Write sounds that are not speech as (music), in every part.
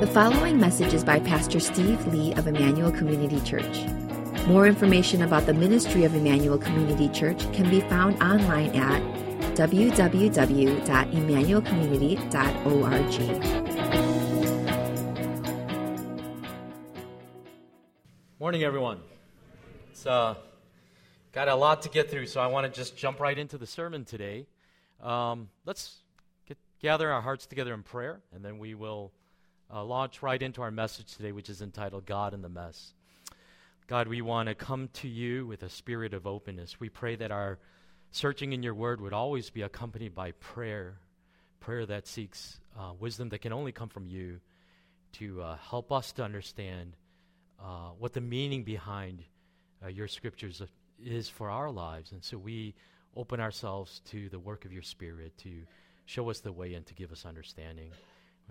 The following message is by Pastor Steve Lee of Emmanuel Community Church. More information about the ministry of Emmanuel Community Church can be found online at www.emmanuelcommunity.org. Morning, everyone. It's uh, got a lot to get through, so I want to just jump right into the sermon today. Um, let's get, gather our hearts together in prayer, and then we will uh, launch right into our message today, which is entitled God in the Mess. God, we want to come to you with a spirit of openness. We pray that our searching in your word would always be accompanied by prayer, prayer that seeks uh, wisdom that can only come from you to uh, help us to understand uh, what the meaning behind uh, your scriptures is for our lives. And so we open ourselves to the work of your spirit to show us the way and to give us understanding.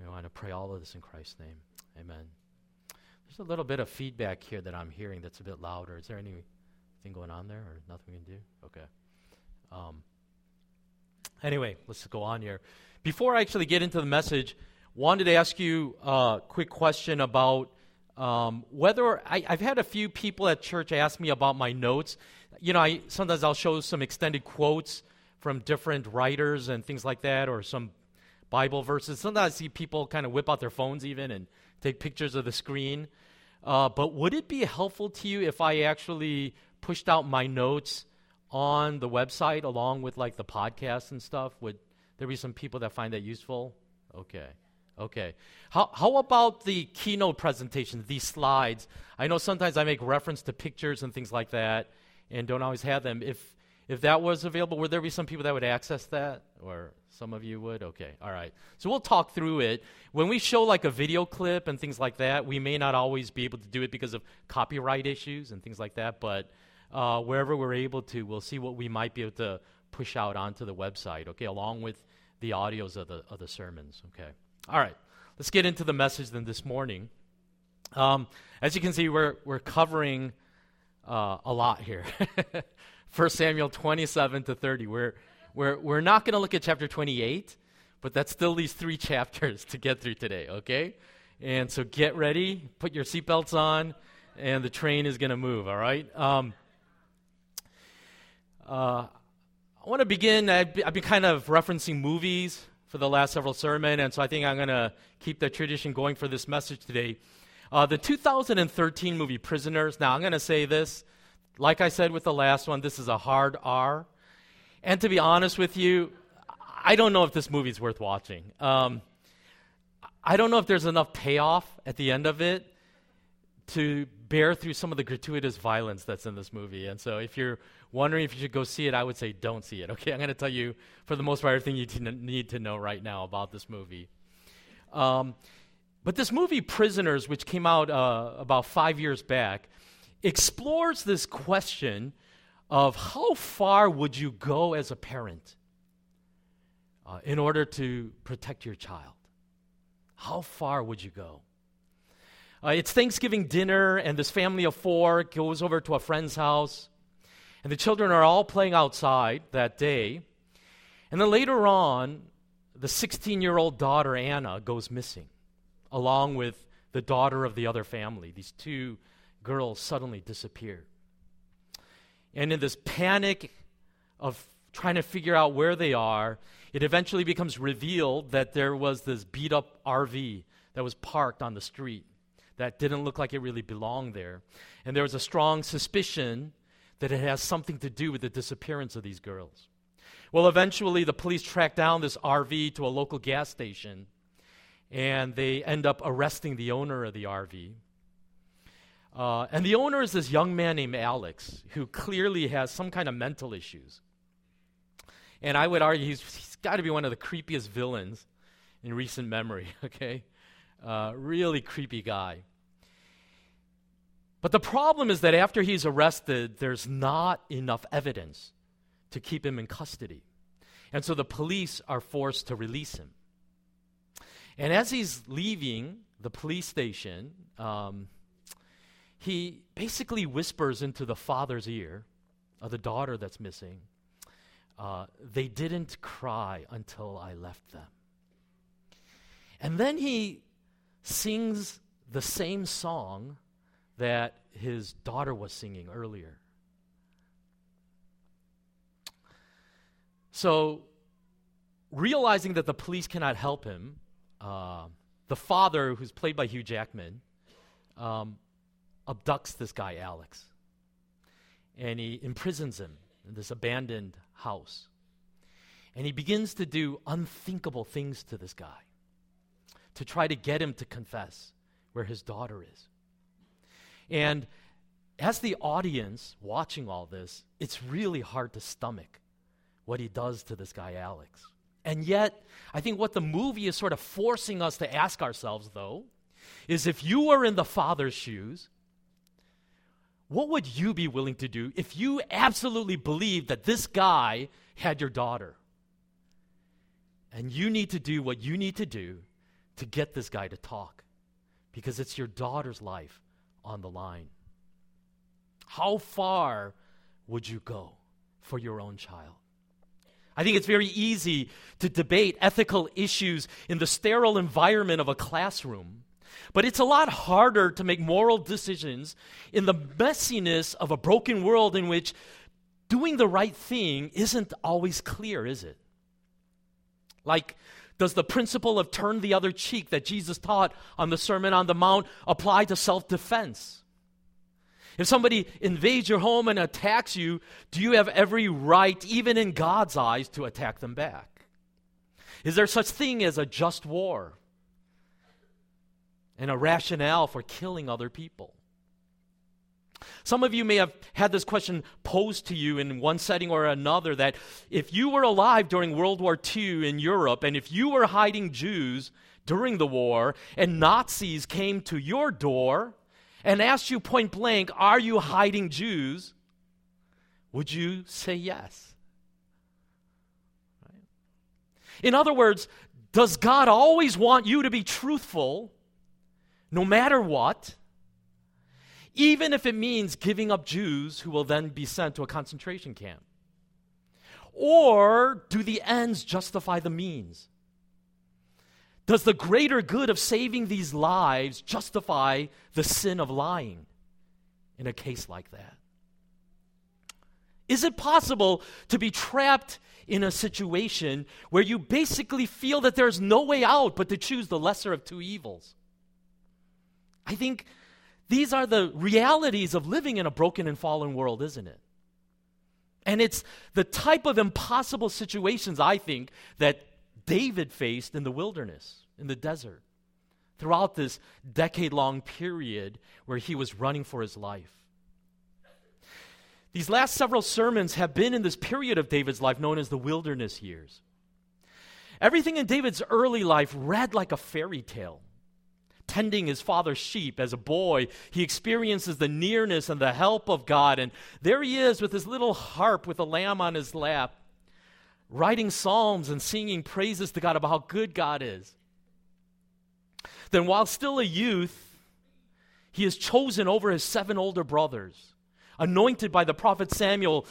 We want to pray all of this in Christ's name. Amen. There's a little bit of feedback here that I'm hearing that's a bit louder. Is there anything going on there or nothing we can do? Okay. Um, anyway, let's go on here. Before I actually get into the message, wanted to ask you a quick question about um, whether I, have had a few people at church ask me about my notes. You know, I, sometimes I'll show some extended quotes from different writers and things like that, or some Bible verses. Sometimes I see people kind of whip out their phones even and take pictures of the screen. Uh, but would it be helpful to you if I actually pushed out my notes on the website along with like the podcast and stuff? Would there be some people that find that useful? Okay. Okay. How, how about the keynote presentation, these slides? I know sometimes I make reference to pictures and things like that and don't always have them. If, if that was available, would there be some people that would access that? Or some of you would? Okay, all right. So we'll talk through it. When we show like a video clip and things like that, we may not always be able to do it because of copyright issues and things like that, but uh, wherever we're able to, we'll see what we might be able to push out onto the website, okay, along with the audios of the, of the sermons, okay. All right, let's get into the message then this morning. Um, as you can see, we're, we're covering uh, a lot here. (laughs) 1 Samuel 27 to 30. We're, we're, we're not going to look at chapter 28, but that's still these three (laughs) chapters to get through today, okay? And so get ready, put your seatbelts on, and the train is going to move, all right? Um, uh, I want to begin, I've, I've been kind of referencing movies for the last several sermons, and so I think I'm going to keep the tradition going for this message today. Uh, the 2013 movie Prisoners, now I'm going to say this like I said with the last one, this is a hard R. And to be honest with you, I don't know if this movie is worth watching. Um, I don't know if there's enough payoff at the end of it to bear through some of the gratuitous violence that's in this movie. And so, if you're wondering if you should go see it, I would say don't see it. (laughs) Okay, I'm going to tell you for the most part everything you need to know right now about this movie. Um, but this movie, Prisoners, which came out uh, about five years back, explores this question of how far would you go as a parent uh, in order to protect your child? How far would you go? Uh, it's Thanksgiving dinner, and this family of four goes over to a friend's house, and the children are all playing outside that day. And then later on, the 16 year old daughter, Anna, goes missing, along with the daughter of the other family, these two girls suddenly disappear. And in this panic of trying to figure out where they are, it eventually becomes revealed that there was this beat up RV that was parked on the street that didn't look like it really belonged there. And there was a strong suspicion that it has something to do with the disappearance of these girls. Well, eventually, the police track down this RV to a local gas station, and they end up arresting the owner of the RV. Uh, and the owner is this young man named Alex, who clearly has some kind of mental issues. And I would argue he's, he's got to be one of the creepiest villains in recent memory, (laughs) okay? Uh, really creepy guy. But the problem is that after he's arrested, there's not enough evidence to keep him in custody. And so the police are forced to release him. And as he's leaving the police station, um, he basically whispers into the father's ear of the daughter that's missing, uh, They didn't cry until I left them. And then he sings the same song that his daughter was singing earlier. So, realizing that the police cannot help him, uh, the father, who's played by Hugh Jackman, um, abducts this guy, Alex. And he imprisons him in this abandoned house. And he begins to do unthinkable things to this guy to try to get him to confess where his daughter is. And as the audience watching all this, it's really hard to stomach what he does to this guy, Alex. And yet, I think what the movie is sort of forcing us to ask ourselves, though, is if you were in the father's shoes, what would you be willing to do if you absolutely believed that this guy had your daughter? And you need to do what you need to do to get this guy to talk because it's your daughter's life on the line. How far would you go for your own child? I think it's very easy to debate ethical issues in the sterile environment of a classroom, but it's a lot harder to make moral decisions in the messiness of a broken world in which doing the right thing isn't always clear, is it? Like, does the principle of turn the other cheek that Jesus taught on the Sermon on the Mount apply to self defense? If somebody invades your home and attacks you, do you have every right, even in God's eyes, to attack them back? Is there such thing as a just war and a rationale for killing other people? Some of you may have had this question posed to you in one setting or another that if you were alive during World War II in Europe and if you were hiding Jews during the war and Nazis came to your door, and asked you point blank, Are you hiding Jews? Would you say yes? In other words, does God always want you to be truthful no matter what? Even if it means giving up Jews who will then be sent to a concentration camp? Or do the ends justify the means? Does the greater good of saving these lives justify the sin of lying in a case like that? Is it possible to be trapped in a situation where you basically feel that there's no way out but to choose the lesser of two evils? I think these are the realities of living in a broken and fallen world, isn't it? And it's the type of impossible situations, I think, that David faced in the wilderness, in the desert, throughout this decade long period where he was running for his life. These last several sermons have been in this period of David's life known as the wilderness years. Everything in David's early life read like a fairy tale. Tending his father's sheep as a boy, he experiences the nearness and the help of God. And there he is with his little harp with a lamb on his lap, writing psalms and singing praises to God about how good God is. Then, while still a youth, he is chosen over his seven older brothers, anointed by the prophet Samuel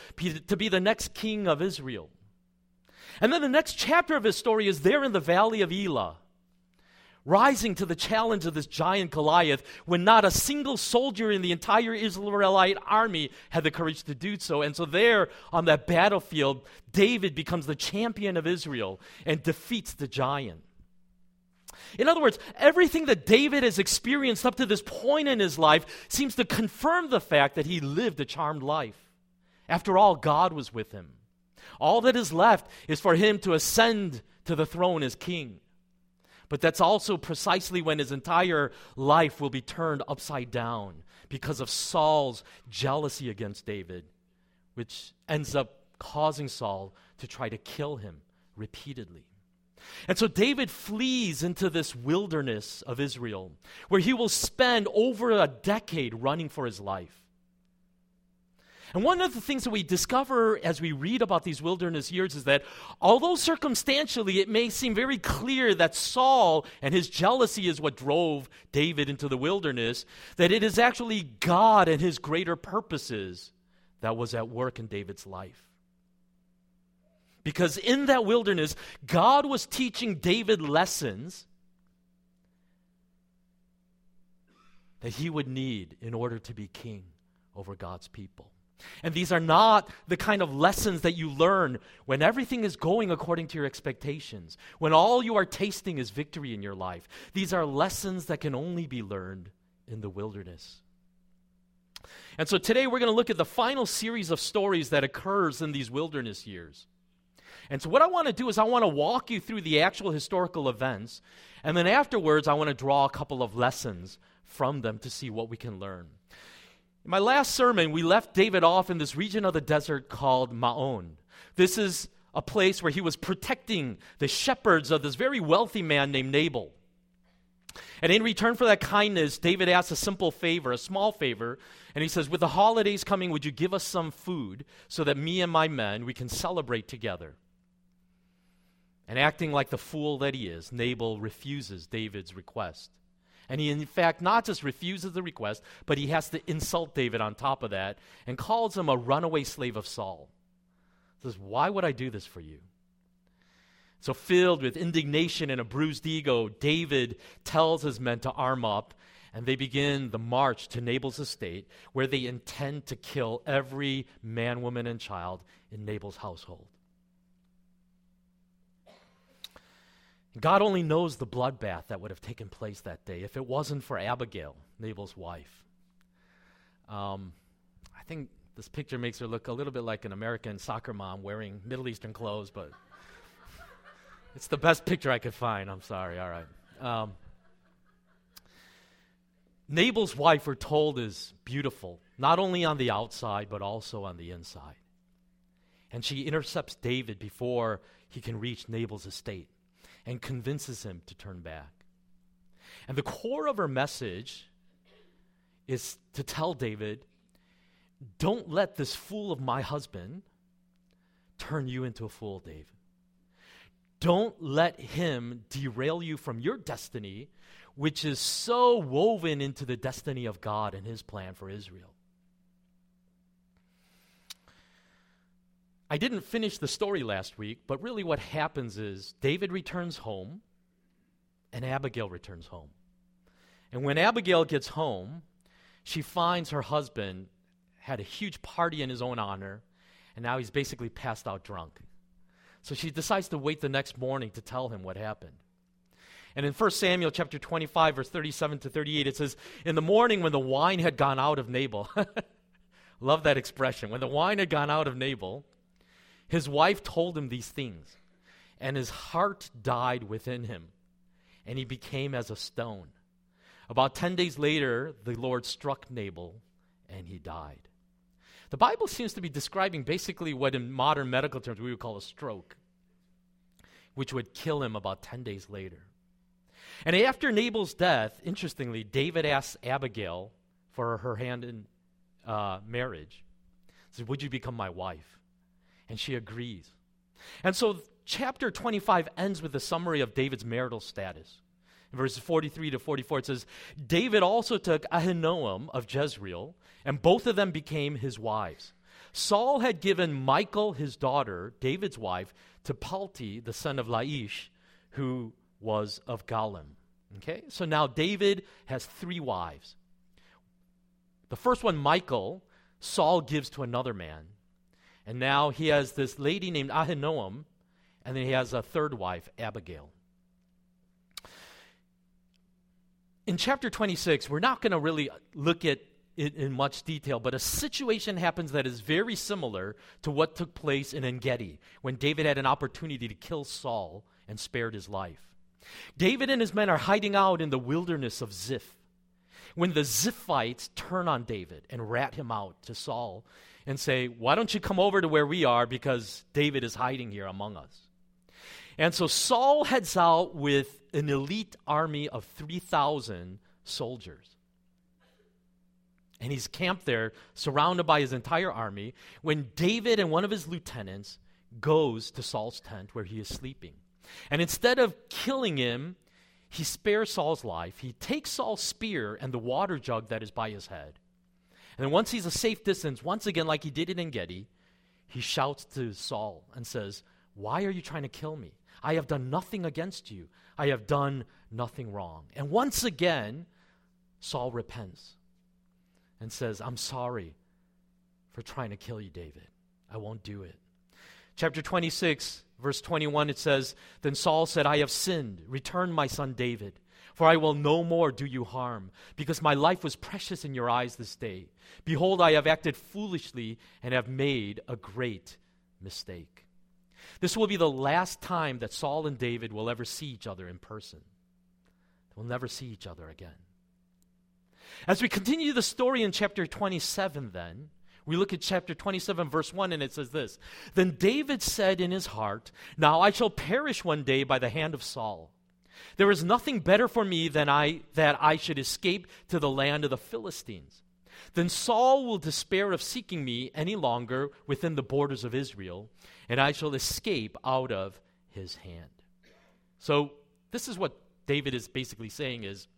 to be the next king of Israel. And then the next chapter of his story is there in the valley of Elah, rising to the challenge of this giant Goliath when not a single soldier in the entire Israelite army had the courage to do so. And so, there on that battlefield, David becomes the champion of Israel and defeats the giant. In other words, everything that David has experienced up to this point in his life seems to confirm the fact that he lived a charmed life. After all, God was with him. All that is left is for him to ascend to the throne as king. But that's also precisely when his entire life will be turned upside down because of Saul's jealousy against David, which ends up causing Saul to try to kill him repeatedly. And so David flees into this wilderness of Israel, where he will spend over a decade running for his life. And one of the things that we discover as we read about these wilderness years is that although circumstantially it may seem very clear that Saul and his jealousy is what drove David into the wilderness, that it is actually God and his greater purposes that was at work in David's life. Because in that wilderness, God was teaching David lessons that he would need in order to be king over God's people. And these are not the kind of lessons that you learn when everything is going according to your expectations, when all you are tasting is victory in your life. These are lessons that can only be learned in the wilderness. And so today we're going to look at the final series of stories that occurs in these wilderness years. And so what I want to do is I want to walk you through the actual historical events, and then afterwards I want to draw a couple of lessons from them to see what we can learn. In my last sermon, we left David off in this region of the desert called Maon. This is a place where he was protecting the shepherds of this very wealthy man named Nabal. And in return for that kindness, David asks a simple favor, a small favor, and he says, With the holidays coming, would you give us some food so that me and my men, we can celebrate together? And acting like the fool that he is, Nabal refuses David's request. And he, in fact, not just refuses the request, but he has to insult David on top of that and calls him a runaway slave of Saul. Says, Why would I do this for you? So, filled with indignation and a bruised ego, David tells his men to arm up, and they begin the march to Nabal's estate, where they intend to kill every man, woman, and child in Nabal's household. God only knows the bloodbath that would have taken place that day if it wasn't for Abigail, Nabal's wife. Um, I think this picture makes her look a little bit like an American soccer mom wearing Middle Eastern clothes, but (laughs) it's the best picture I could find. I'm sorry. All right. Um, Nabal's wife, we're told, is beautiful, not only on the outside, but also on the inside. And she intercepts David before he can reach Nabal's estate and convinces him to turn back. And the core of her message is to tell David, don't let this fool of my husband turn you into a fool, David. Don't let him derail you from your destiny, which is so woven into the destiny of God and his plan for Israel. I didn't finish the story last week, but really what happens is David returns home and Abigail returns home. And when Abigail gets home, she finds her husband had a huge party in his own honor, and now he's basically passed out drunk. So she decides to wait the next morning to tell him what happened. And in 1 Samuel chapter 25 verse 37 to 38 it says in the morning when the wine had gone out of Nabal (laughs) Love that expression. When the wine had gone out of Nabal his wife told him these things, and his heart died within him, and he became as a stone. About 10 days later, the Lord struck Nabal, and he died. The Bible seems to be describing basically what, in modern medical terms, we would call a stroke, which would kill him about 10 days later. And after Nabal's death, interestingly, David asks Abigail for her hand in uh, marriage. He says, Would you become my wife? And she agrees. And so chapter 25 ends with a summary of David's marital status. In verses 43 to 44, it says, David also took Ahinoam of Jezreel, and both of them became his wives. Saul had given Michal, his daughter, David's wife, to Palti, the son of Laish, who was of Gallim. Okay? So now David has three wives. The first one, Michal, Saul gives to another man. And now he has this lady named Ahinoam, and then he has a third wife, Abigail. In chapter 26, we're not going to really look at it in much detail, but a situation happens that is very similar to what took place in Engedi when David had an opportunity to kill Saul and spared his life. David and his men are hiding out in the wilderness of Ziph when the Ziphites turn on David and rat him out to Saul and say, Why don't you come over to where we are because David is hiding here among us? And so Saul heads out with an elite army of 3,000 soldiers. And he's camped there, surrounded by his entire army, when David and one of his lieutenants goes to Saul's tent where he is sleeping. And instead of killing him, he spares Saul's life. He takes Saul's spear and the water jug that is by his head. And once he's a safe distance, once again, like he did it in Engedi, he shouts to Saul and says, Why are you trying to kill me? I have done nothing against you. I have done nothing wrong. And once again, Saul repents and says, I'm sorry for trying to kill you, David. I won't do it. Chapter 26, verse 21, it says, Then Saul said, I have sinned. Return my son David, for I will no more do you harm, because my life was precious in your eyes this day. Behold, I have acted foolishly and have made a great mistake. This will be the last time that Saul and David will ever see each other in person. They'll never see each other again. As we continue the story in chapter 27, then, we look at chapter 27, verse 1, and it says this Then David said in his heart, Now I shall perish one day by the hand of Saul. There is nothing better for me than I, that I should escape to the land of the Philistines. Then Saul will despair of seeking me any longer within the borders of Israel, and I shall escape out of his hand. So, this is what David is basically saying is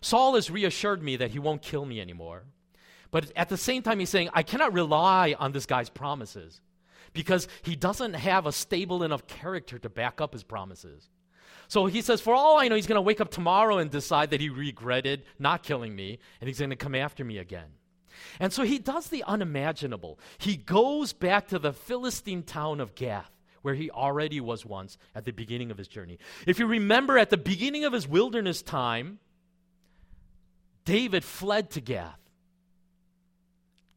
Saul has reassured me that he won't kill me anymore. But at the same time, he's saying, I cannot rely on this guy's promises because he doesn't have a stable enough character to back up his promises. So he says, For all I know, he's going to wake up tomorrow and decide that he regretted not killing me and he's going to come after me again. And so he does the unimaginable. He goes back to the Philistine town of Gath, where he already was once at the beginning of his journey. If you remember, at the beginning of his wilderness time, David fled to Gath.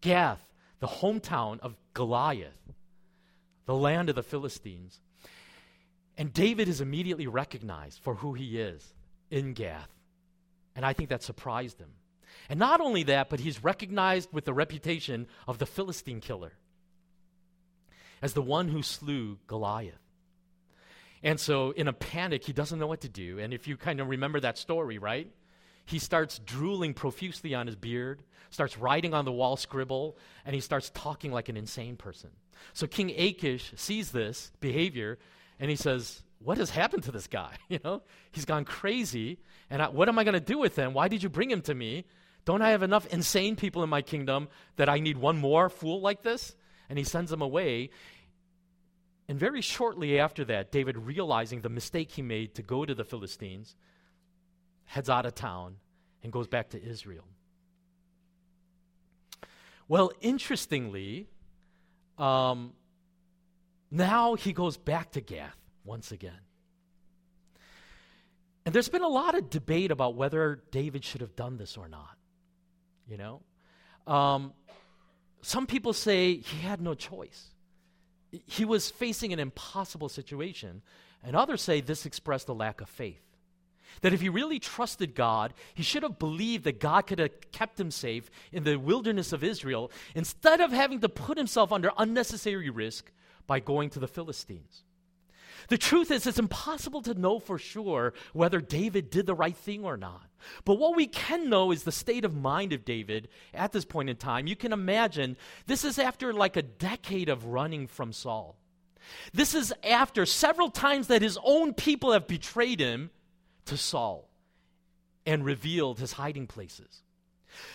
Gath, the hometown of Goliath, the land of the Philistines. And David is immediately recognized for who he is in Gath. And I think that surprised him. And not only that, but he's recognized with the reputation of the Philistine killer as the one who slew Goliath. And so, in a panic, he doesn't know what to do. And if you kind of remember that story, right? he starts drooling profusely on his beard, starts writing on the wall scribble, and he starts talking like an insane person. So King Achish sees this behavior and he says, What has happened to this guy? (laughs) You know, he's gone crazy. And I, what am I going to do with him? Why did you bring him to me? Don't I have enough insane people in my kingdom that I need one more fool like this? And he sends him away. And very shortly after that, David, realizing the mistake he made to go to the Philistines, heads out of town and goes back to Israel. Well, interestingly, um, now he goes back to Gath once again. And there's been a lot of debate about whether David should have done this or not. You know? Um, some people say he had no choice. He was facing an impossible situation, and others say this expressed a lack of faith. That if he really trusted God, he should have believed that God could have kept him safe in the wilderness of Israel instead of having to put himself under unnecessary risk by going to the Philistines. The truth is, it's impossible to know for sure whether David did the right thing or not. But what we can know is the state of mind of David at this point in time. You can imagine this is after like a decade of running from Saul. This is after several times that his own people have betrayed him to Saul and revealed his hiding places.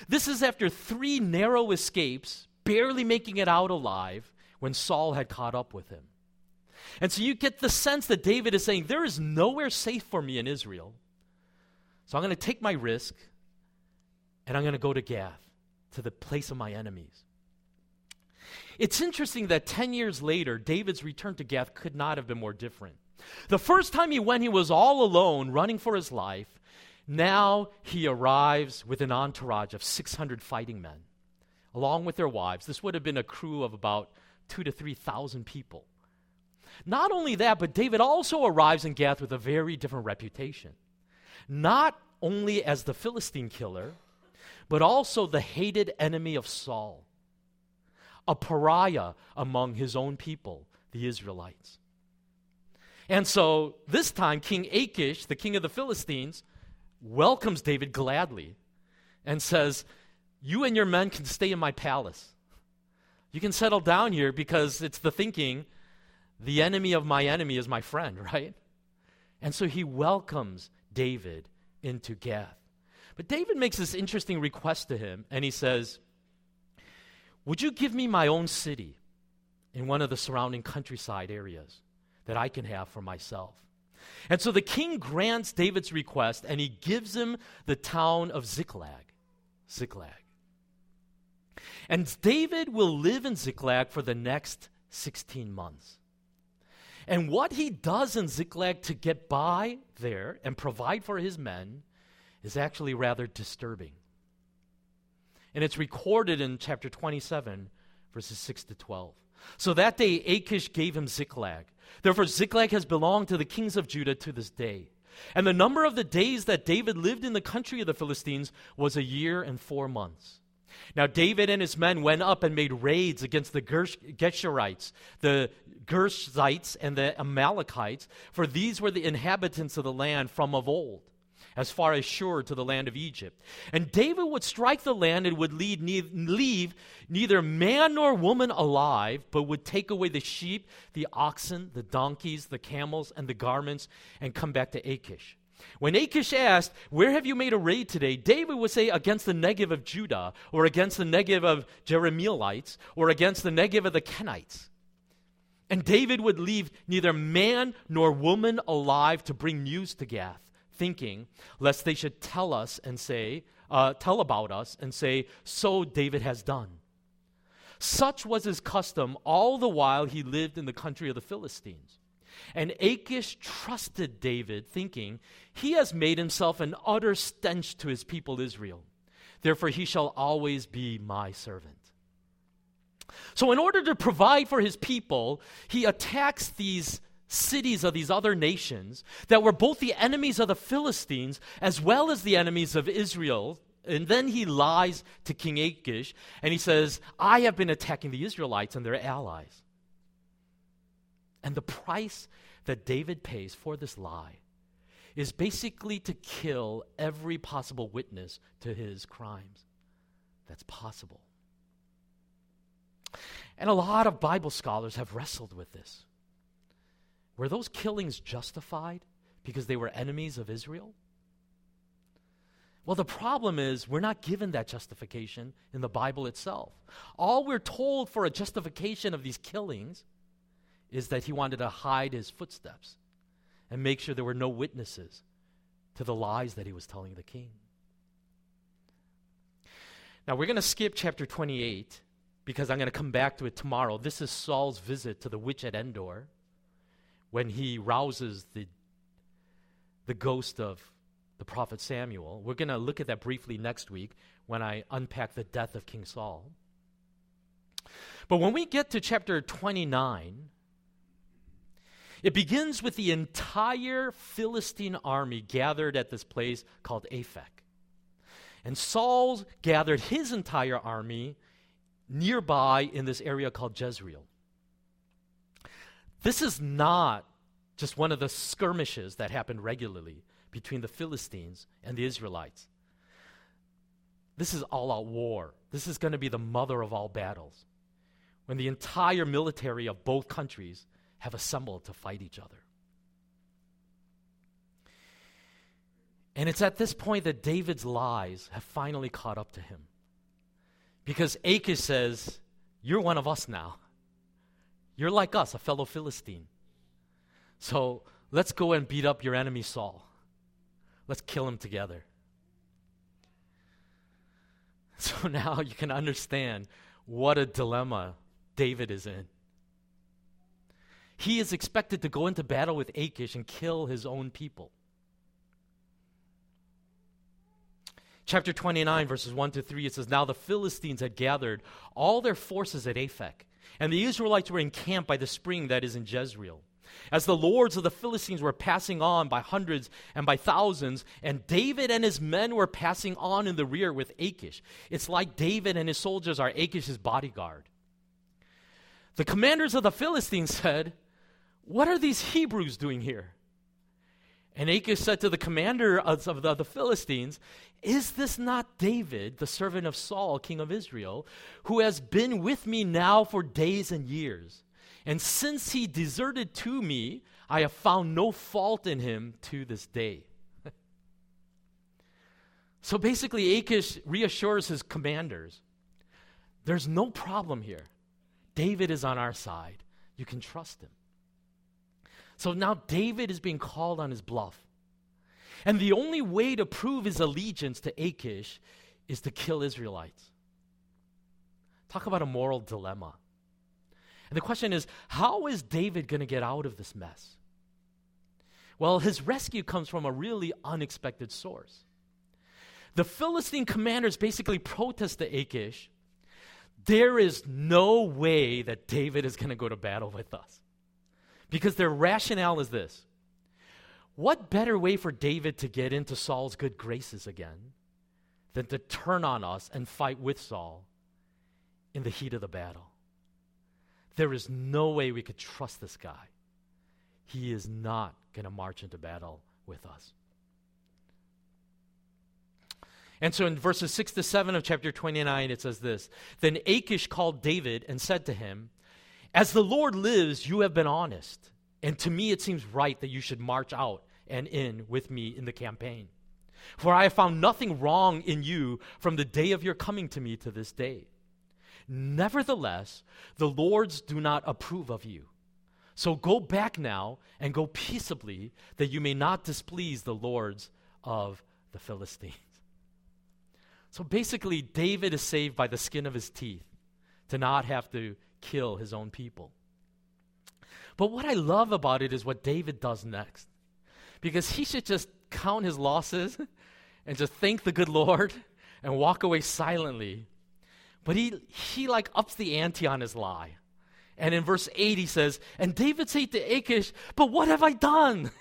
This is after three narrow escapes, barely making it out alive when Saul had caught up with him. And so you get the sense that David is saying, There is nowhere safe for me in Israel. So I'm going to take my risk and I'm going to go to Gath, to the place of my enemies. It's interesting that 10 years later, David's return to Gath could not have been more different. The first time he went, he was all alone, running for his life. Now he arrives with an entourage of 600 fighting men, along with their wives. This would have been a crew of about two to 3,000 people. Not only that, but David also arrives in Gath with a very different reputation. Not only as the Philistine killer, but also the hated enemy of Saul, a pariah among his own people, the Israelites. And so this time, King Achish, the king of the Philistines, welcomes David gladly and says, You and your men can stay in my palace. You can settle down here because it's the thinking, the enemy of my enemy is my friend, (laughs) right? And so he welcomes David into Gath. But David makes this interesting request to him, and he says, Would you give me my own city in one of the surrounding countryside areas? that I can have for myself. And so the king grants David's request and he gives him the town of Ziklag. Ziklag. And David will live in Ziklag for the next 16 months. And what he does in Ziklag to get by there and provide for his men is actually rather disturbing. And it's recorded in chapter 27, verses 6 to 12. So that day, Achish gave him Ziklag. Therefore, Ziklag has belonged to the kings of Judah to this day. And the number of the days that David lived in the country of the Philistines was a year and four months. Now, David and his men went up and made raids against the Geshurites, the Girzites, and the Amalekites, for these were the inhabitants of the land from of old as far as Shur to the land of Egypt. And David would strike the land and would ne- leave neither man nor woman alive, but would take away the sheep, the oxen, the donkeys, the camels, and the garments, and come back to Achish. When Achish asked, Where have you made a raid today? David would say, Against the Negev of Judah, or against the Negev of Jerahmeelites, or against the Negev of the Kenites. And David would leave neither man nor woman alive to bring news to Gath thinking, lest they should tell us and say, uh, tell about us and say, So David has done. Such was his custom all the while he lived in the country of the Philistines. And Achish trusted David, thinking, He has made himself an utter stench to his people Israel. Therefore, he shall always be my servant. So, in order to provide for his people, he attacks these cities of these other nations that were both the enemies of the Philistines as well as the enemies of Israel. And then he lies to King Achish and he says, I have been attacking the Israelites and their allies. And the price that David pays for this lie is basically to kill every possible witness to his crimes. That's possible. And a lot of Bible scholars have wrestled with this. Were those killings justified because they were enemies of Israel? Well, the problem is we're not given that justification in the Bible itself. All we're told for a justification of these killings is that he wanted to hide his footsteps and make sure there were no witnesses to the lies that he was telling the king. Now, we're going to skip chapter 28 because I'm going to come back to it tomorrow. This is Saul's visit to the witch at Endor when he rouses the, the ghost of the prophet Samuel. We're going to look at that briefly next week when I unpack the death of King Saul. But when we get to chapter 29, it begins with the entire Philistine army gathered at this place called Aphek. And Saul gathered his entire army nearby in this area called Jezreel. This is not just one of the skirmishes that happened regularly between the Philistines and the Israelites. This is all out war. This is going to be the mother of all battles. When the entire military of both countries have assembled to fight each other. And it's at this point that David's lies have finally caught up to him. Because Achish says, You're one of us now. You're like us, a fellow Philistine. So let's go and beat up your enemy Saul. Let's kill him together. (laughs) So now you can understand what a dilemma David is in. He is expected to go into battle with Achish and kill his own people. Chapter 29, verses 1 to 3, it says, Now the Philistines had gathered all their forces at Aphek and the Israelites were encamped by the spring that is in Jezreel. As the lords of the Philistines were passing on by hundreds and by thousands, and David and his men were passing on in the rear with Achish. It's like David and his soldiers are Achish's bodyguard. The commanders of the Philistines (laughs) said, What are these Hebrews doing here? And Achish said to the commander of the, of the, Philistines, Is this not David, the servant of Saul, king of Israel, who has been with me now for days and years? And since he deserted to me, I have found no fault in him to this day. (laughs) so basically, Achish reassures his commanders there's no problem here. David is on our side. You can trust him. So now David is being called on his bluff. And the only way to prove his allegiance to Achish is to kill Israelites. Talk about a moral dilemma. And the question is how is David going to get out of this mess? Well, his rescue comes from a really unexpected source. The Philistine commanders basically protest to Achish there is no way that David is going to go to battle with us. Because their rationale is this what better way for David to get into Saul's good graces again than to turn on us and fight with Saul in the heat of the battle? There is no way we could trust this guy. He is not going to march into battle with us. And so in verses 6 to 7 of chapter 29, it says this Then Achish called David and said to him, As the Lord lives, you have been honest, and to me it seems right that you should march out and in with me in the campaign. For I have found nothing wrong in you from the day of your coming to me to this day. Nevertheless, the Lords do not approve of you. So go back now and go peaceably, that you may not displease the lords of the Philistines. So basically, David is saved by the skin of his teeth to not have to kill his own people. But what I love about it is what David does next. Because he should just count his losses (laughs) and just thank the good Lord (laughs) and walk away silently. But he, he like ups the ante on his lie. And in verse 8, he says, And David said to Achish, But what have I done? (laughs)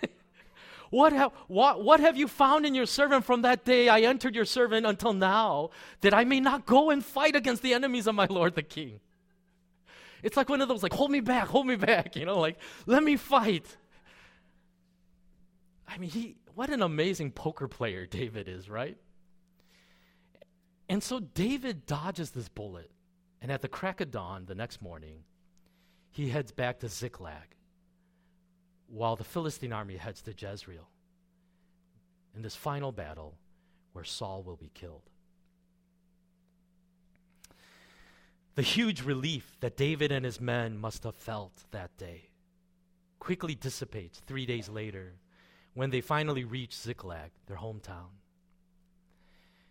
What have, what, what have you found in your servant from that day I entered your servant until now, that I may not go and fight against the enemies of my Lord the king? It's like one of those, like, hold me back, hold me back, you know, like, let me fight. I mean, he, what an amazing poker player David is, right? And so David dodges this bullet. And at the crack of dawn the next morning, he heads back to Ziklag while the Philistine army heads to Jezreel in this final battle where Saul will be killed. The huge relief that David and his men must have felt that day quickly dissipates three days later when they finally reach Ziklag, their hometown.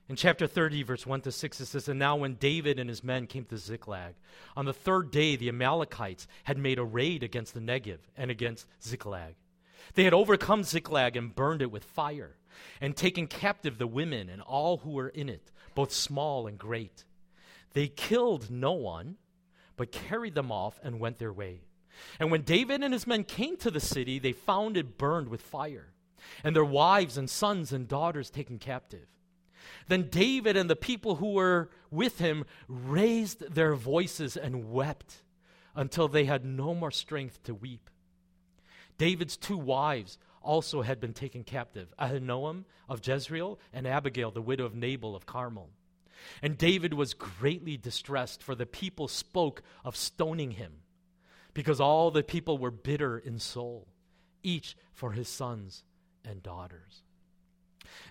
In chapter 30, verse 1 to 6, it says, And now when David and his men came to Ziklag, on the third day the Amalekites had made a raid against the Negev and against Ziklag. They had overcome Ziklag and burned it with fire, and taken captive the women and all who were in it, both small and great. They killed no one, but carried them off and went their way. And when David and his men came to the city, they found it burned with fire, and their wives and sons and daughters taken captive. Then David and the people who were with him raised their voices and wept until they had no more strength to weep. David's two wives also had been taken captive Ahinoam of Jezreel and Abigail, the widow of Nabal of Carmel. And David was greatly distressed, for the people spoke of stoning him, because all the people were bitter in soul, each for his sons and daughters.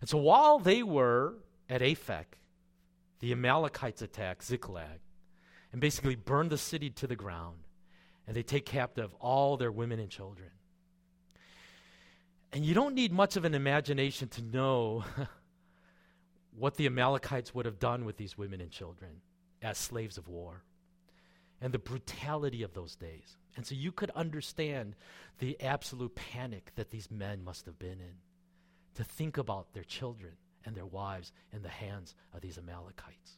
And so while they were at Aphek, the Amalekites attack Ziklag and basically burn the city to the ground. And they take captive all their women and children. And you don't need much of an imagination to know (laughs) what the Amalekites would have done with these women and children as slaves of war and the brutality of those days. And so you could understand the absolute panic that these men must have been in to think about their children and their wives in the hands of these Amalekites.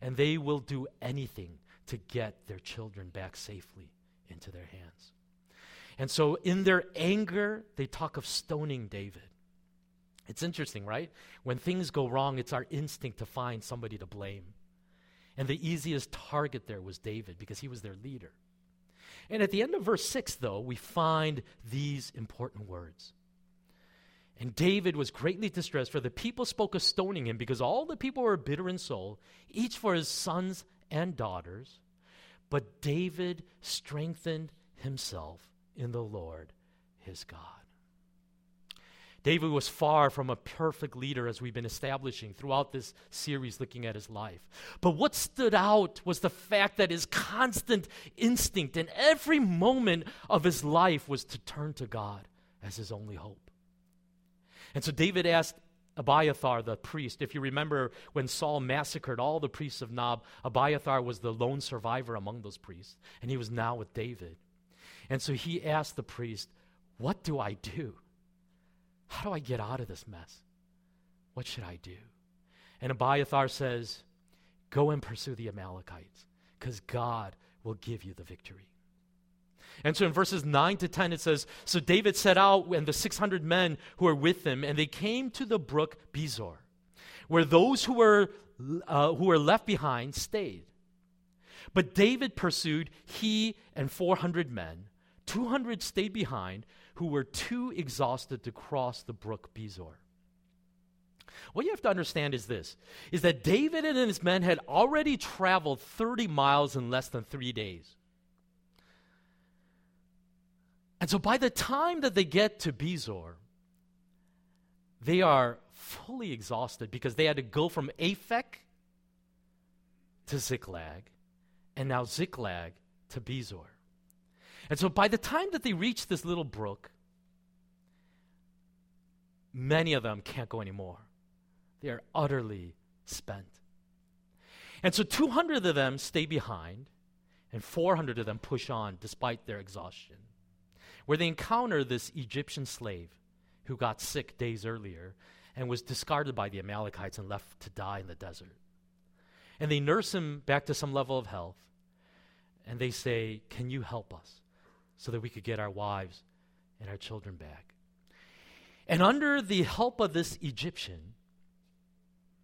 And they will do anything to get their children back safely into their hands. And so, in their anger, they talk of stoning David. It's interesting, right? When things go wrong, it's our instinct to find somebody to blame. And the easiest target there was David because he was their leader. And at the end of verse 6, though, we find these important words and David was greatly distressed, for the people spoke of stoning him, because all the people were bitter in soul, each for his sons and daughters. But David strengthened himself in the Lord his God. David was far from a perfect leader, as we've been establishing throughout this series looking at his life. But what stood out was the fact that his constant instinct in every moment of his life was to turn to God as his only hope. And so David asked Abiathar, the priest, if you remember when Saul massacred all the priests of Nob, Abiathar was the lone survivor among those priests, and he was now with David. And so he asked the priest, What do I do? How do I get out of this mess? What should I do? And Abiathar says, Go and pursue the Amalekites, because God will give you the victory. And so in verses 9 to 10, it says So David set out and the 600 men who were with him, and they came to the brook Besor, where those who were, uh, who were left behind stayed. But David pursued, he and 400 men. 200 stayed behind, who were too exhausted to cross the brook Besor. What you have to understand is this is that David and his men had already traveled 30 miles in less than 3 days. And so by the time that they get to Besor, they are fully exhausted because they had to go from Aphek to Ziklag, and now Ziklag to Besor. And so by the time that they reach this little brook, many of them can't go anymore. They are utterly spent. And so 200 of them stay behind, and 400 of them push on despite their exhaustion where they encounter this Egyptian slave who got sick days earlier and was discarded by the Amalekites and left to die in the desert. And they nurse him back to some level of health, and they say, Can you help us so that we could get our wives and our children back? And under the help of this Egyptian,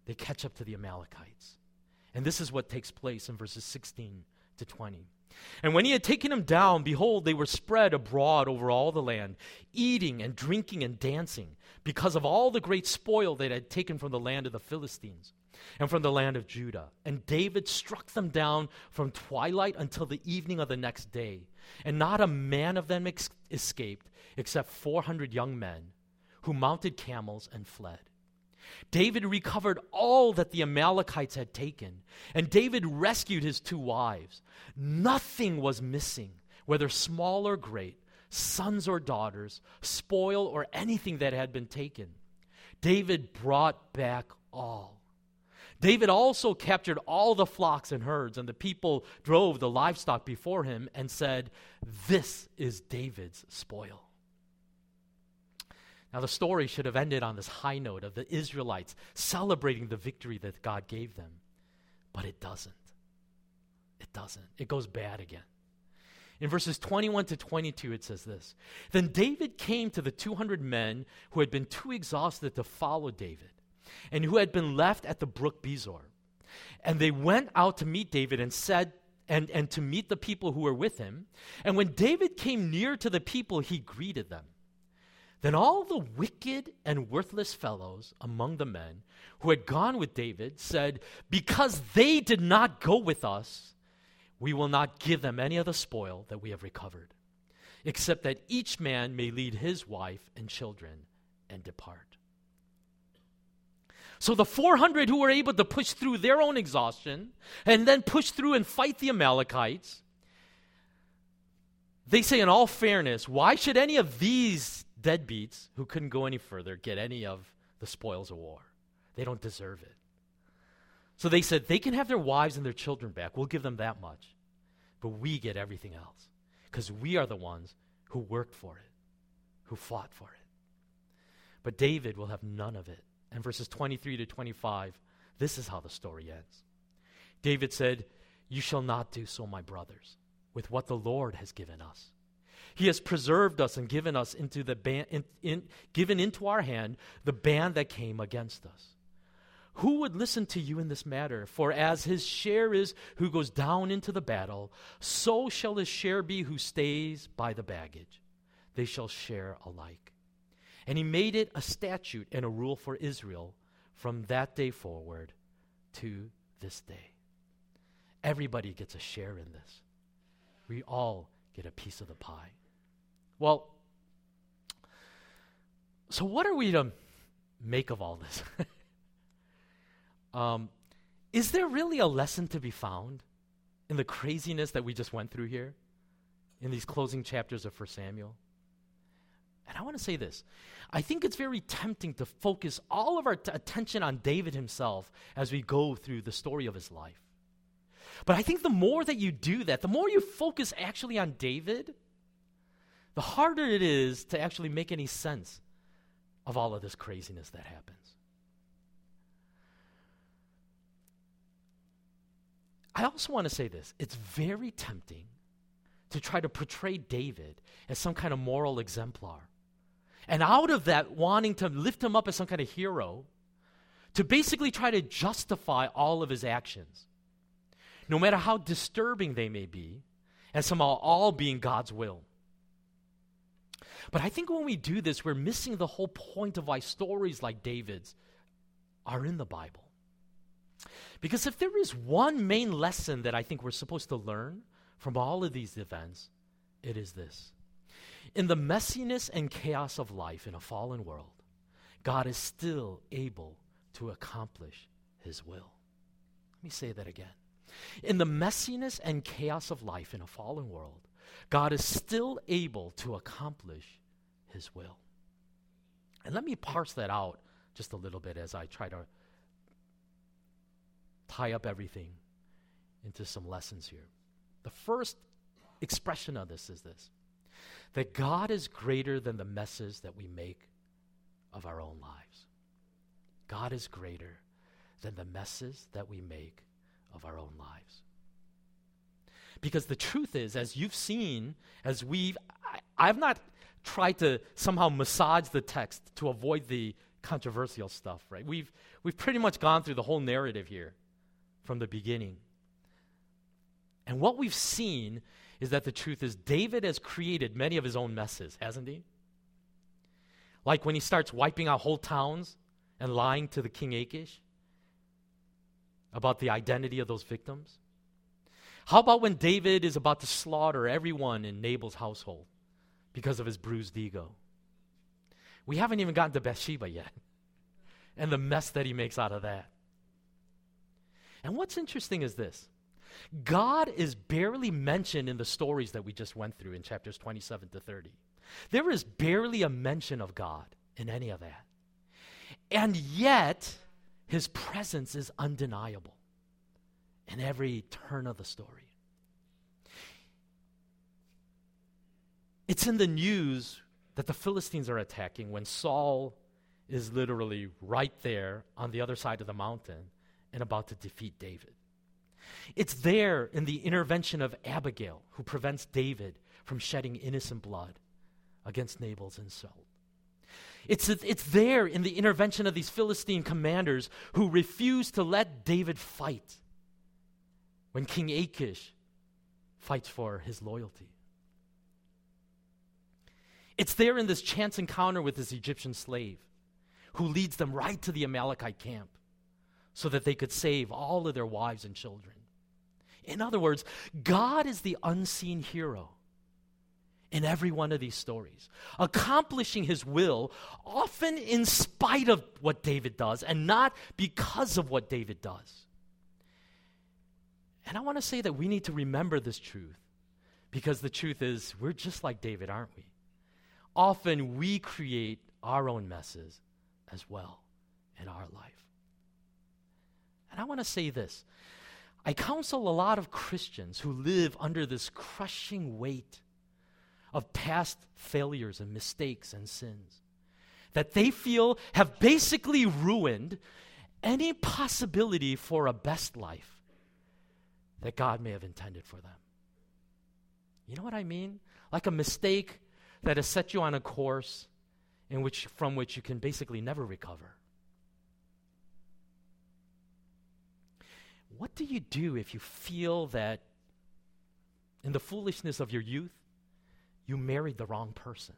they catch up to the Amalekites. And this is what takes place in verses 16 to 20. And when he had taken them down, behold, they were spread abroad over all the land, eating and drinking and dancing, because of all the great spoil they had taken from the land of the Philistines and from the land of Judah. And David struck them down from twilight until the evening of the next day. And not a man of them ex- escaped, except 400 young men who mounted camels and fled. David recovered all that the Amalekites had taken, and David rescued his two wives. Nothing was missing, whether small or great, sons or daughters, spoil or anything that had been taken. David brought back all. David also captured all the flocks and herds, and the people drove the livestock before him and said, This is David's spoil. Now, the story should have ended on this high note of the Israelites celebrating the victory that God gave them, but it doesn't. It doesn't. It goes bad again. In verses 21 to 22, it says this Then David came to the 200 men who had been too exhausted to follow David and who had been left at the brook Besor. And they went out to meet David and said, and, and to meet the people who were with him. And when David came near to the people, he greeted them. Then all the wicked and worthless fellows among the men who had gone with David said, Because they did not go with us, we will not give them any of the spoil that we have recovered, except that each man may lead his wife and children and depart. So the 400 who were able to push through their own exhaustion and then push through and fight the Amalekites, they say, in all fairness, why should any of these deadbeats who couldn't go any further get any of the spoils of war. They don't deserve it. So they said, they can have their wives and their children back. We'll give them that much. But we get everything else because we are the ones who worked for it, who fought for it. But David will have none of it. And verses 23 to 25, this is how the story ends. David said, You shall not do so, my brothers, with what the Lord has given us. He has preserved us and given us into the in, in, given into our hand the band that came against us. Who would listen to you in this matter? For as his share is who goes down into the battle, so shall his share be who stays by the baggage. They shall share alike. And he made it a statute and a rule for Israel from that day forward to this day. Everybody gets a share in this. We all get a piece of the pie. Well, So, what are we to make of all this? (laughs) um, is there really a lesson to be found in the craziness that we just went through here in these closing chapters of 1 Samuel? And I want to say this. I think it's very tempting to focus all of our t- attention on David himself as we go through the story of his life. But I think the more that you do that, the more you focus actually on David, the harder it is to actually make any sense of all of this craziness that happens. I also want to say this it's very tempting to try to portray David as some kind of moral exemplar. And out of that, wanting to lift him up as some kind of hero, to basically try to justify all of his actions, no matter how disturbing they may be, as somehow all being God's will. But I think when we do this, we're missing the whole point of why stories like David's are in the Bible. Because if there is one main lesson that I think we're supposed to learn from all of these events, it is this. In the messiness and chaos of life in a fallen world, God is still able to accomplish his will. Let me say that again. In the messiness and chaos of life in a fallen world, God is still able to accomplish his will. And let me parse that out just a little bit as I try to tie up everything into some lessons here. The first expression of this is this that God is greater than the messes that we make of our own lives. God is greater than the messes that we make of our own lives. Because the truth is, as you've seen, as we've, I, I've not tried to somehow massage the text to avoid the controversial stuff, right? We've, we've pretty much gone through the whole narrative here from the beginning. And what we've seen is that the truth is David has created many of his own messes, hasn't he? Like when he starts wiping out whole towns and lying to the king Achish about the identity of those victims. How about when David is about to slaughter everyone in Nabal's household because of his bruised ego? We haven't even gotten to Bathsheba yet (laughs) and the mess that he makes out of that. And what's interesting is this God is barely mentioned in the stories that we just went through in chapters 27 to 30. There is barely a mention of God in any of that. And yet, his presence is undeniable in every turn of the story. It's in the news that the Philistines are attacking when Saul is literally right there on the other side of the mountain and about to defeat David. It's there in the intervention of Abigail who prevents David from shedding innocent blood against Nabal's insult. It's, it's there in the intervention of these Philistine commanders who refuse to let David fight when King Achish fights for his loyalty. It's there in this chance encounter with this Egyptian slave who leads them right to the Amalekite camp so that they could save all of their wives and children. In other words, God is the unseen hero in every one of these stories, accomplishing his will, often in spite of what David does and not because of what David does. And I want to say that we need to remember this truth because the truth is, we're just like David, aren't we? Often we create our own messes as well in our life. And I want to say this I counsel a lot of Christians who live under this crushing weight of past failures and mistakes and sins that they feel have basically ruined any possibility for a best life that God may have intended for them. You know what I mean? Like a mistake that has set you on a course in which from which you can basically never recover. What do you do if you feel that in the foolishness of your youth, you married the wrong person?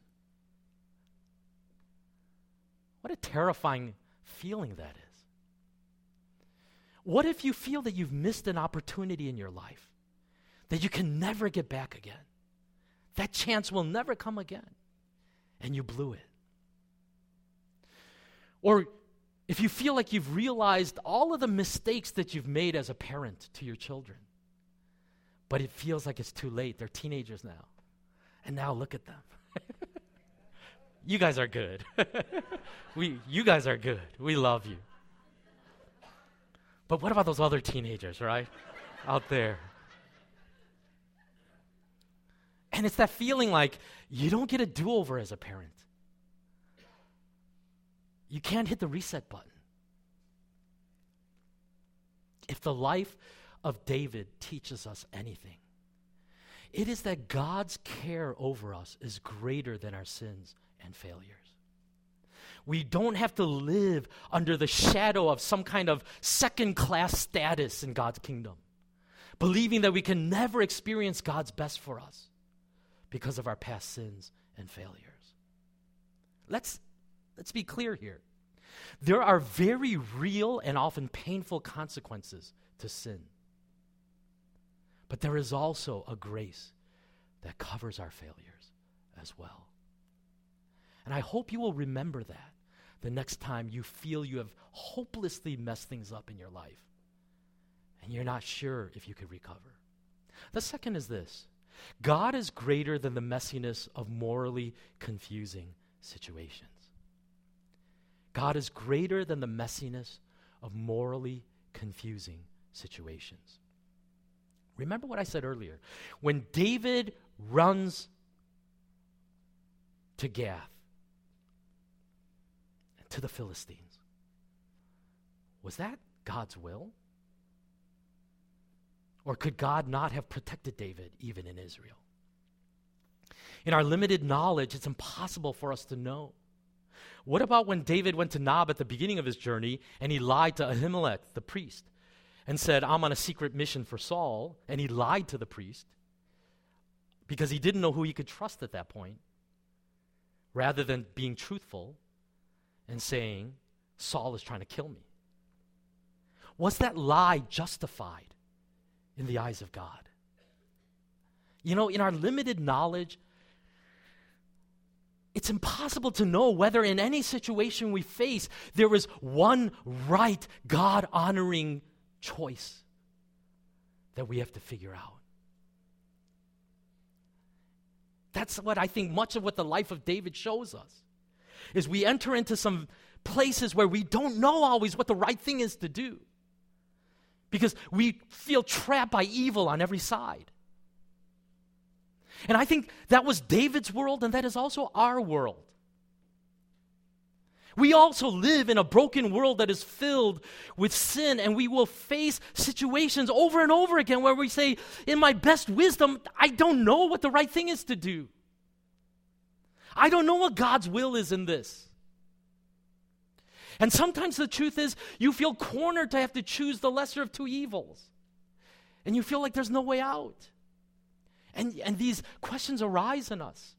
What a terrifying feeling that is. What if you feel that you've missed an opportunity in your life that you can never get back again? That chance will never come again, and you blew it. Or if you feel like you've realized all of the mistakes that you've made as a parent to your children, but it feels like it's too late. They're teenagers now. And now look at them. (laughs) you guys are good. (laughs) we, you guys are good. We love you. But what about those other teenagers, right? Out there. And it's that feeling like you don't get a do over as a parent. You can't hit the reset button. If the life of David teaches us anything, it is that God's care over us is greater than our sins and failures. We don't have to live under the shadow of some kind of second class status in God's kingdom, believing that we can never experience God's best for us because of our past sins and failures. Let's, let's be clear here. There are very real and often painful consequences to sin. But there is also a grace that covers our failures as well. And I hope you will remember that the next time you feel you have hopelessly messed things up in your life and you're not sure if you could recover. The second is this God is greater than the messiness of morally confusing situations. God is greater than the messiness of morally confusing situations. Remember what I said earlier. When David runs to Gath, to the Philistines, was that God's will? Or could God not have protected David even in Israel? In our limited knowledge, it's impossible for us to know. What about when David went to Nob at the beginning of his journey and he lied to Ahimelech, the priest? and said, I'm on a secret mission for Saul, and he lied to the priest because he didn't know who he could trust at that point, rather than being truthful and saying, Saul is trying to kill me. Was that lie justified in the eyes of God? You know, in our limited knowledge, it's impossible to know whether in any situation we face there is one right, God honoring choice that we have to figure out. That's what I think much of what the life of David shows us. Is we enter into some places where we don't know always what the right thing is to do. Because we feel trapped by evil on every side. And I think that was David's world, and that is also our world. We also live in a broken world that is filled with sin, and we will face situations over and over again where we say, In my best wisdom, I don't know what the right thing is to do. I don't know what God's will is in this. And sometimes the truth is, you feel cornered to have to choose the lesser of two evils. And you feel like there's no way out. And, and these questions arise in us.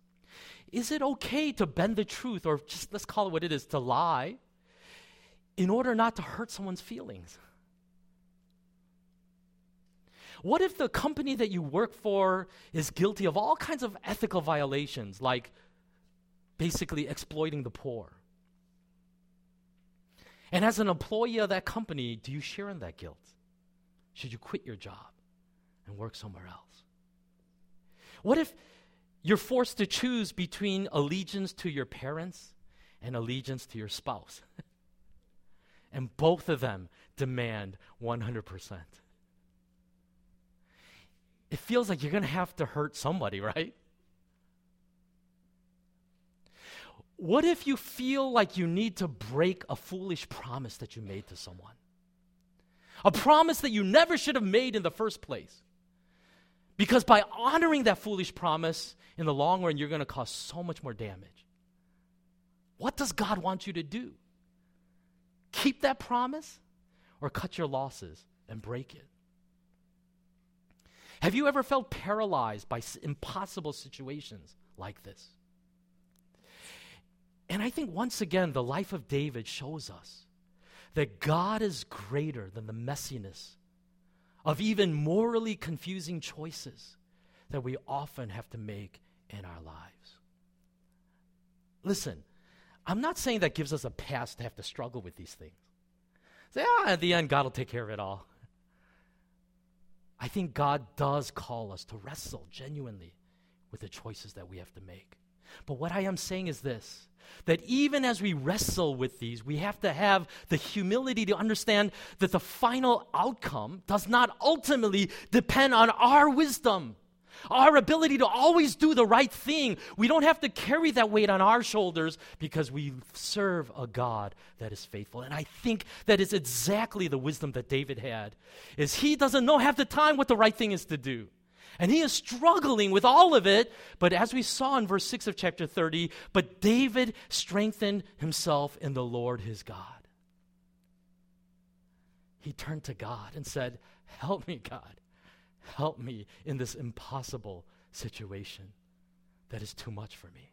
Is it okay to bend the truth, or just let's call it what it is, to lie, in order not to hurt someone's feelings? What if the company that you work for is guilty of all kinds of ethical violations, like basically exploiting the poor? And as an employee of that company, do you share in that guilt? Should you quit your job and work somewhere else? What if you're forced to choose between allegiance to your parents and allegiance to your spouse. (laughs) and both of them demand 100%. It feels like you're going to have to hurt somebody, (laughs) right? What if you feel like you need to break a foolish promise that you made to someone? A promise that you never should have made in the first place. Because by honoring that foolish promise, in the long run, you're going to cause so much more damage. What does God want you to do? Keep that promise or cut your losses and break it? Have you ever felt paralyzed by impossible situations like this? And I think once again, the life of David shows us that God is greater than the messiness of even morally confusing choices that we often have to make in our lives. Listen, I'm not saying that gives us a pass to have to struggle with these things. Say, ah, at the end, God will take care of it all. I think God does call us to wrestle genuinely with the choices that we have to make. But what I am saying is this that even as we wrestle with these, we have to have the humility to understand that the final outcome does not ultimately depend on our wisdom. Our ability to always do the right thing. We don't have to carry that weight on our shoulders because we serve a God that is faithful. And I think that is exactly the wisdom that David had. Is he doesn't know half the time what the right thing is to do. And he is struggling with all of it. But as we saw in verse 6 of chapter 30, but David strengthened himself in the Lord his God. He turned to God and said, Help me, God. Help me in this impossible situation that is too much for me.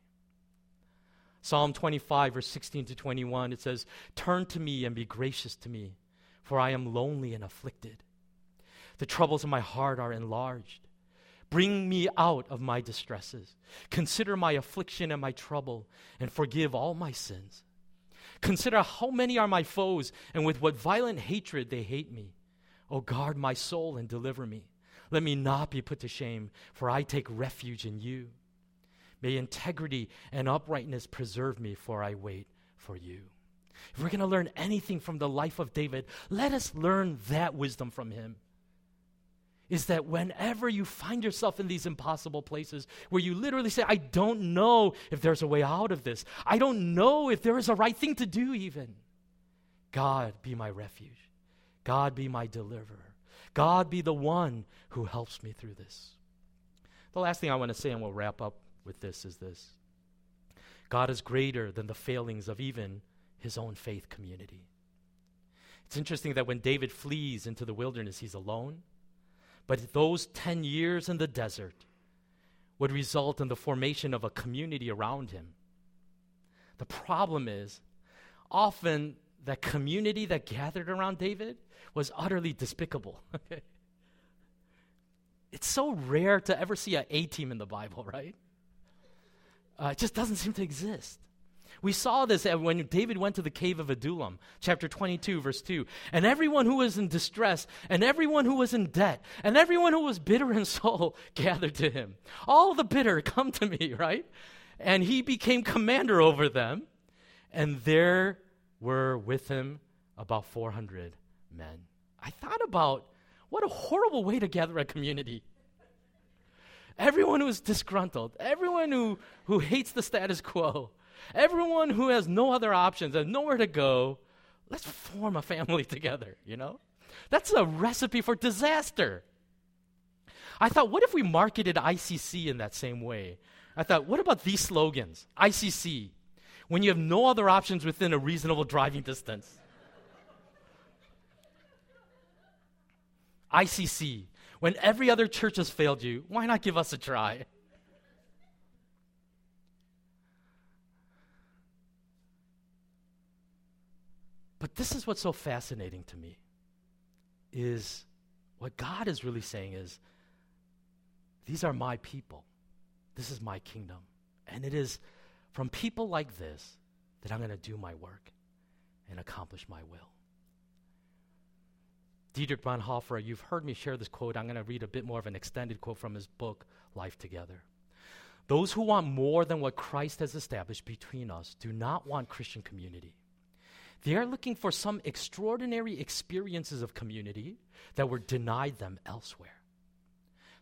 Psalm 25, verse 16 to 21, it says, Turn to me and be gracious to me, for I am lonely and afflicted. The troubles of my heart are enlarged. Bring me out of my distresses. Consider my affliction and my trouble, and forgive all my sins. Consider how many are my foes, and with what violent hatred they hate me. O guard my soul and deliver me. Let me not be put to shame, for I take refuge in you. May integrity and uprightness preserve me, for I wait for you. If we're going to learn anything from the life of David, let us learn that wisdom from him. Is that whenever you find yourself in these impossible places where you literally say, I don't know if there's a way out of this, I don't know if there is a right thing to do, even. God be my refuge, God be my deliverer. God be the one who helps me through this. The last thing I want to say, and we'll wrap up with this, is this God is greater than the failings of even his own faith community. It's interesting that when David flees into the wilderness, he's alone. But those 10 years in the desert would result in the formation of a community around him. The problem is, often that community that gathered around David was utterly despicable. (laughs) it's so rare to ever see an A team in the Bible, right? Uh, it just doesn't seem to exist. We saw this when David went to the cave of Adullam, chapter 22, verse 2. And everyone who was in distress, and everyone who was in debt, and everyone who was bitter in (laughs) soul gathered to him. All the bitter (laughs) come to me, right? And he became commander over them. And there were with him about 400 men. I thought about what a horrible way to gather a community. Everyone who's disgruntled, everyone who, who hates the status quo, everyone who has no other options and nowhere to go, let's form a family (laughs) together, you know? That's a recipe for disaster. I thought, what if we marketed ICC in that same way? I thought, what about these slogans? ICC, when you have no other options within a reasonable driving distance. ICC, when every other church has failed you, why not give us a try? But this is what's so fascinating to me is what God is really saying is these are my people. This is my kingdom. And it is from people like this that I'm going to do my work and accomplish my will. Dietrich Bonhoeffer, you've heard me share this quote. I'm going to read a bit more of an extended quote from his book, Life Together. Those who want more than what Christ has established between us do not want Christian community. They are looking for some extraordinary experiences of community that were denied them elsewhere.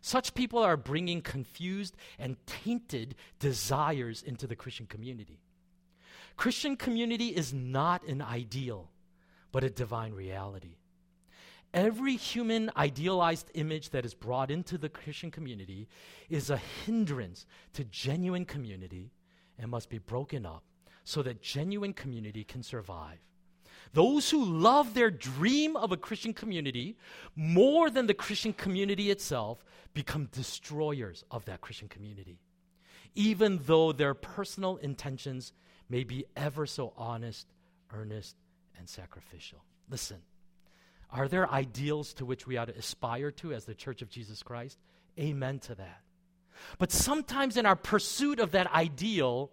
Such people are bringing confused and tainted desires into the Christian community. Christian community is not an ideal, but a divine reality. Every human idealized image that is brought into the Christian community is a hindrance to genuine community and must be broken up so that genuine community can survive. Those who love their dream of a Christian community more than the Christian community itself become destroyers of that Christian community, even though their personal intentions may be ever so honest, earnest, and sacrificial. Listen, are there ideals to which we ought to aspire to as the Church of Jesus Christ? Amen to that. But sometimes in our pursuit of that ideal,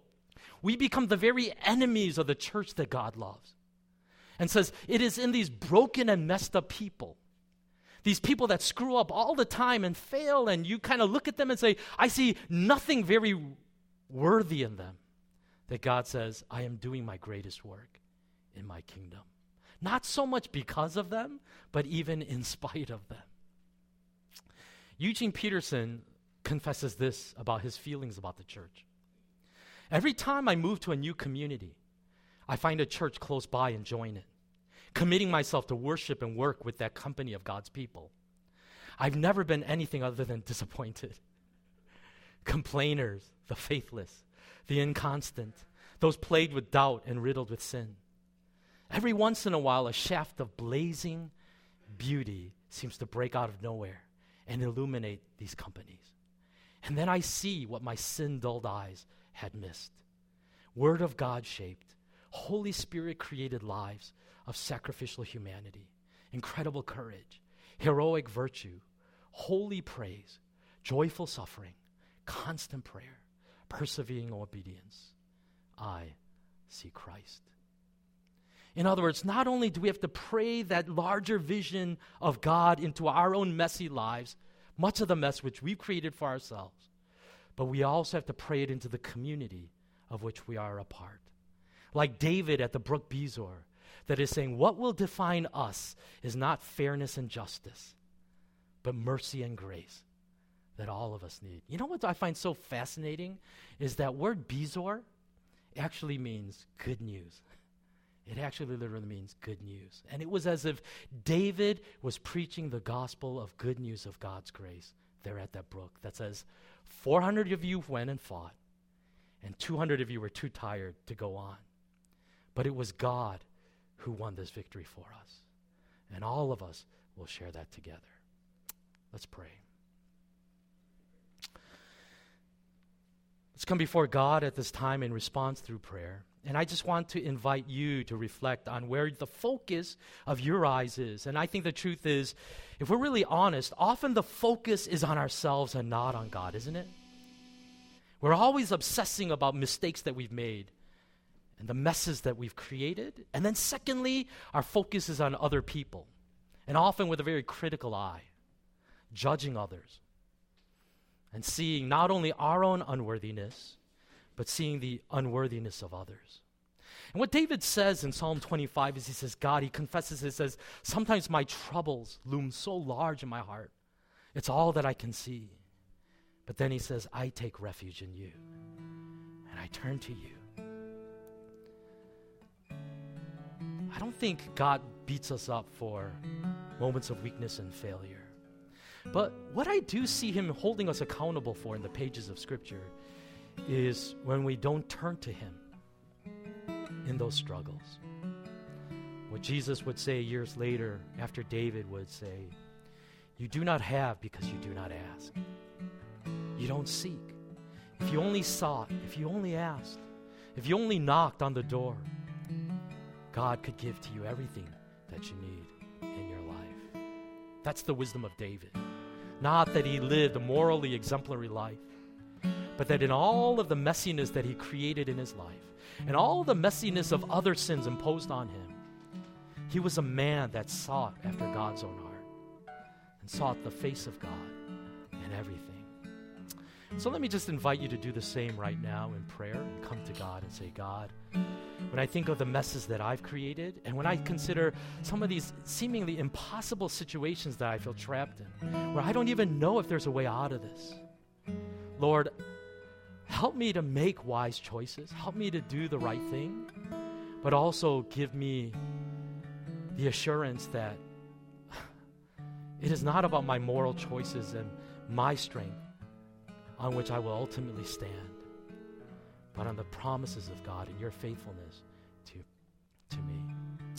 we become the very enemies of the church that God loves. And says, it is in these broken and messed up people, these people that screw up all the time and fail, and you kind of look at them and say, I see nothing very worthy in them, that God says, I am doing my greatest work in my kingdom. Not so much because of them, but even in spite of them. Eugene Peterson confesses this about his feelings about the church. Every time I move to a new community, I find a church close by and join it, committing myself to worship and work with that company of God's people. I've never been anything other than disappointed. (laughs) Complainers, the faithless, the inconstant, those plagued with doubt and riddled with sin. Every once in a while, a shaft of blazing beauty seems to break out of nowhere and illuminate these companies. And then I see what my sin dulled eyes had missed. Word of God shaped, Holy Spirit created lives of sacrificial humanity, incredible courage, heroic virtue, holy praise, joyful suffering, constant prayer, persevering obedience. I see Christ. In other words, not only do we have to pray that larger vision of God into our own messy lives, much of the mess which we've created for ourselves, but we also have to pray it into the community of which we are a part. Like David at the brook Besor, that is saying, What will define us is not fairness and justice, but mercy and grace that all of us need. You know what I find so fascinating is that word Besor actually means good news. (laughs) It actually literally means good news. And it was as if David was preaching the gospel of good news of God's grace there at that brook that says, 400 of you went and fought, and 200 of you were too tired to go on. But it was God who won this victory for us. And all of us will share that together. Let's pray. Let's come before God at this time in response through prayer. And I just want to invite you to reflect on where the focus of your eyes is. And I think the truth is, if we're really honest, often the focus is on ourselves and not on God, isn't it? We're always obsessing about mistakes that we've made and the messes that we've created. And then, secondly, our focus is on other people, and often with a very critical eye, judging others and seeing not only our own unworthiness but seeing the unworthiness of others. And what David says in Psalm 25 is he says, God, he confesses, he says, sometimes my troubles loom so large in my heart. It's all that I can see. But then he says, I take refuge in you and I turn to you. Don't think God beats us up for moments of weakness and failure. But what I do see him holding us accountable for in the pages of Scripture is when we don't turn to Him in those struggles. What Jesus would say years later, after David would say, You do not have because you do not ask. You don't seek. If you only sought, if you only asked, if you only knocked on the door, God could give to you everything that you need in your life. That's the wisdom of David. Not that he lived a morally exemplary life, but that in all of the messiness that he created in his life, and all the messiness of other sins imposed on him, he was a man that sought after God's own heart and sought the face of God in everything. So let me just invite you to do the same right now in prayer and come to God and say, God, when I think of the messes that I've created, and when I consider some of these seemingly impossible situations that I feel trapped in, where I don't even know if there's a way out of this, Lord, help me to make wise choices, help me to do the right thing, but also give me the assurance that it is not about my moral choices and my strength on which I will ultimately stand, but on the promises of God and your faithfulness to, to me.